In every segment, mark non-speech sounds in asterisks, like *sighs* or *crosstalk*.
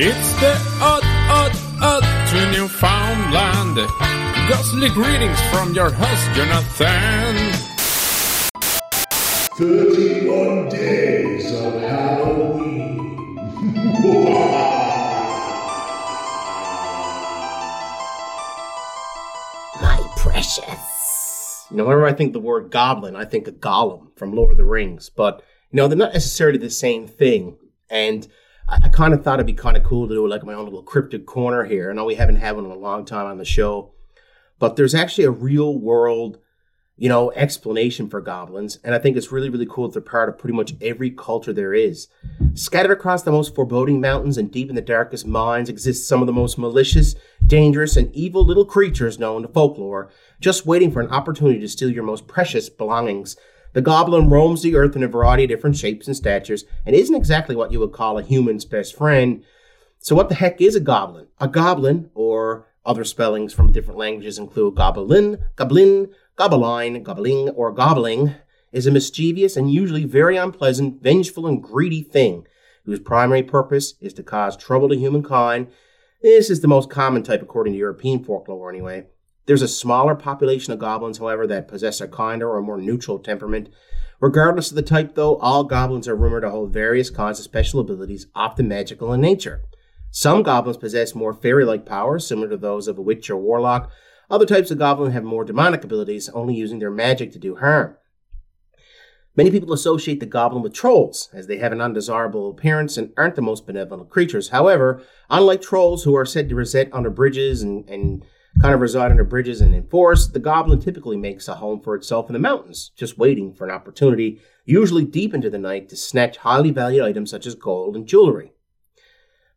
It's the odd, odd, odd to Newfoundland. Ghostly greetings from your host, Jonathan. 31 days of Halloween. *laughs* My precious. You know, whenever I think the word goblin, I think of Gollum from Lord of the Rings, but you know, they're not necessarily the same thing. And I, I kind of thought it'd be kind of cool to do like my own little cryptic corner here. I know we haven't had one in a long time on the show, but there's actually a real world, you know, explanation for goblins. And I think it's really, really cool that they're part of pretty much every culture there is. Scattered across the most foreboding mountains and deep in the darkest mines exist some of the most malicious, dangerous, and evil little creatures known to folklore, just waiting for an opportunity to steal your most precious belongings. The goblin roams the earth in a variety of different shapes and statures and isn't exactly what you would call a human's best friend. So, what the heck is a goblin? A goblin, or other spellings from different languages include goblin, goblin, gobeline, gobbling, or gobbling, is a mischievous and usually very unpleasant, vengeful, and greedy thing whose primary purpose is to cause trouble to humankind. This is the most common type according to European folklore, anyway. There's a smaller population of goblins, however, that possess a kinder or more neutral temperament. Regardless of the type, though, all goblins are rumored to hold various kinds of special abilities, often magical in nature. Some goblins possess more fairy like powers, similar to those of a witch or warlock. Other types of goblin have more demonic abilities, only using their magic to do harm. Many people associate the goblin with trolls, as they have an undesirable appearance and aren't the most benevolent creatures. However, unlike trolls who are said to reside under bridges and, and kind of reside under bridges and in forests, the goblin typically makes a home for itself in the mountains, just waiting for an opportunity, usually deep into the night, to snatch highly valued items such as gold and jewelry.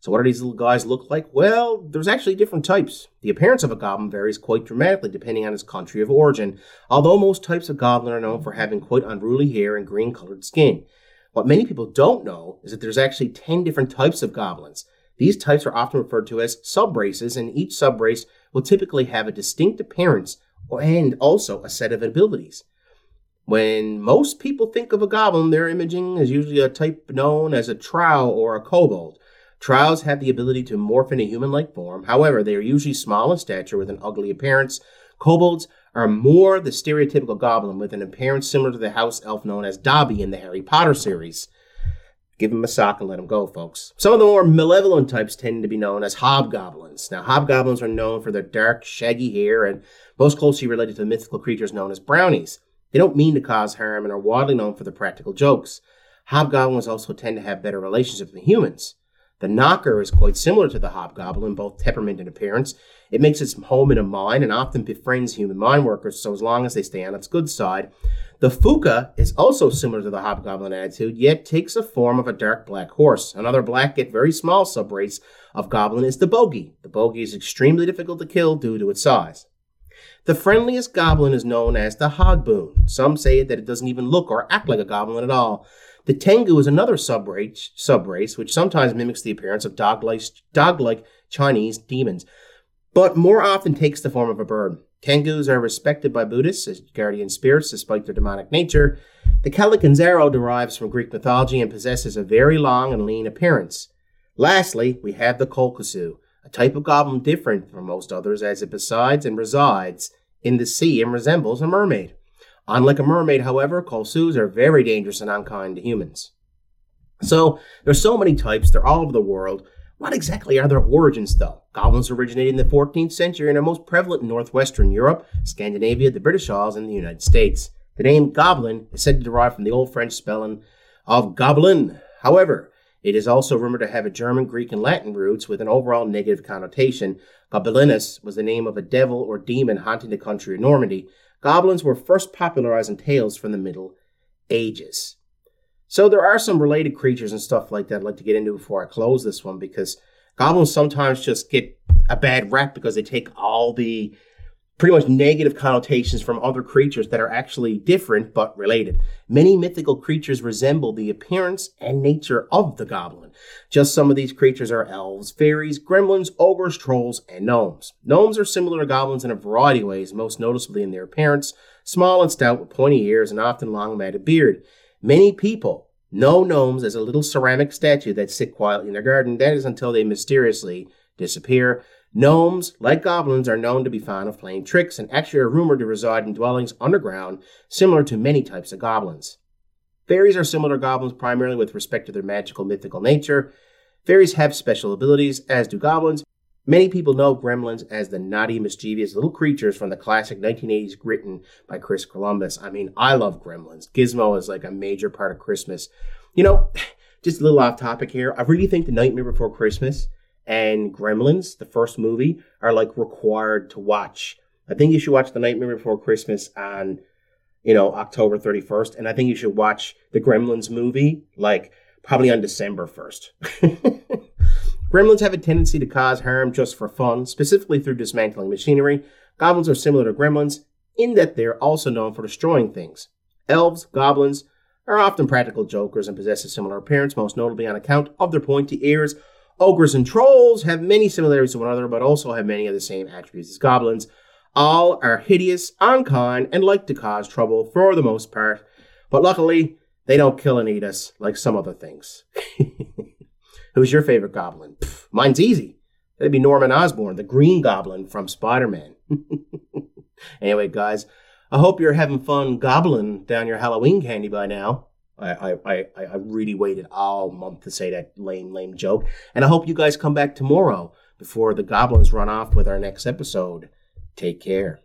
So, what do these little guys look like? Well, there's actually different types. The appearance of a goblin varies quite dramatically depending on its country of origin, although most types of goblin are known for having quite unruly hair and green colored skin. What many people don't know is that there's actually 10 different types of goblins. These types are often referred to as subraces, and each subrace will typically have a distinct appearance and also a set of abilities. When most people think of a goblin, their imaging is usually a type known as a trow or a kobold. Trows have the ability to morph into human like form. However, they are usually small in stature with an ugly appearance. Kobolds are more the stereotypical goblin with an appearance similar to the house elf known as Dobby in the Harry Potter series. Give him a sock and let him go, folks. Some of the more malevolent types tend to be known as hobgoblins. Now, hobgoblins are known for their dark, shaggy hair and most closely related to the mythical creatures known as brownies. They don't mean to cause harm and are widely known for their practical jokes. Hobgoblins also tend to have better relationships with humans. The knocker is quite similar to the hobgoblin, both temperament and appearance. It makes its home in a mine and often befriends human mine workers, so as long as they stay on its good side. The Phooka is also similar to the hobgoblin attitude, yet takes the form of a dark black horse. Another black yet very small subrace of goblin is the bogey. The bogey is extremely difficult to kill due to its size. The friendliest goblin is known as the hogboon. Some say that it doesn't even look or act like a goblin at all. The Tengu is another subrace, subrace which sometimes mimics the appearance of dog-like, dog-like Chinese demons, but more often takes the form of a bird. Tengus are respected by Buddhists as guardian spirits despite their demonic nature. The Kallikantzaro derives from Greek mythology and possesses a very long and lean appearance. Lastly, we have the Kolkusu, a type of goblin different from most others as it besides and resides in the sea and resembles a mermaid. Unlike a mermaid, however, Kolsus are very dangerous and unkind to humans. So, there's so many types, they're all over the world. What exactly are their origins, though? Goblins originated in the 14th century and are most prevalent in northwestern Europe, Scandinavia, the British Isles, and the United States. The name goblin is said to derive from the Old French spelling of goblin. However, it is also rumored to have a German, Greek, and Latin roots with an overall negative connotation. Gobelinus was the name of a devil or demon haunting the country of Normandy, goblins were first popularized in tales from the Middle Ages. So there are some related creatures and stuff like that I'd like to get into before I close this one because goblins sometimes just get a bad rap because they take all the pretty much negative connotations from other creatures that are actually different but related. Many mythical creatures resemble the appearance and nature of the goblin. Just some of these creatures are elves, fairies, gremlins, ogres, trolls, and gnomes. Gnomes are similar to goblins in a variety of ways, most noticeably in their appearance, small and stout with pointy ears and often long matted beard. Many people know gnomes as a little ceramic statue that sit quietly in their garden. That is until they mysteriously disappear. Gnomes, like goblins, are known to be fond of playing tricks and actually are rumored to reside in dwellings underground, similar to many types of goblins. Fairies are similar to goblins primarily with respect to their magical mythical nature. Fairies have special abilities, as do goblins. Many people know gremlins as the naughty, mischievous little creatures from the classic 1980s written by Chris Columbus. I mean, I love gremlins. Gizmo is like a major part of Christmas. You know, *sighs* just a little off topic here. Uh, I really think The Nightmare Before Christmas and Gremlins, the first movie, are like required to watch. I think you should watch The Nightmare Before Christmas on, you know, October 31st. And I think you should watch the Gremlins movie like probably on December 1st. *laughs* Gremlins have a tendency to cause harm just for fun, specifically through dismantling machinery. Goblins are similar to gremlins in that they're also known for destroying things. Elves, goblins, are often practical jokers and possess a similar appearance, most notably on account of their pointy ears. Ogres and trolls have many similarities to one another, but also have many of the same attributes as goblins. All are hideous, unkind, and like to cause trouble for the most part, but luckily, they don't kill and eat us like some other things. *laughs* Who's your favorite goblin? Pff, mine's easy. That'd be Norman Osborn, the Green Goblin from Spider Man. *laughs* anyway, guys, I hope you're having fun gobbling down your Halloween candy by now. I, I, I, really waited all month to say that lame, lame joke. And I hope you guys come back tomorrow before the goblins run off with our next episode. Take care.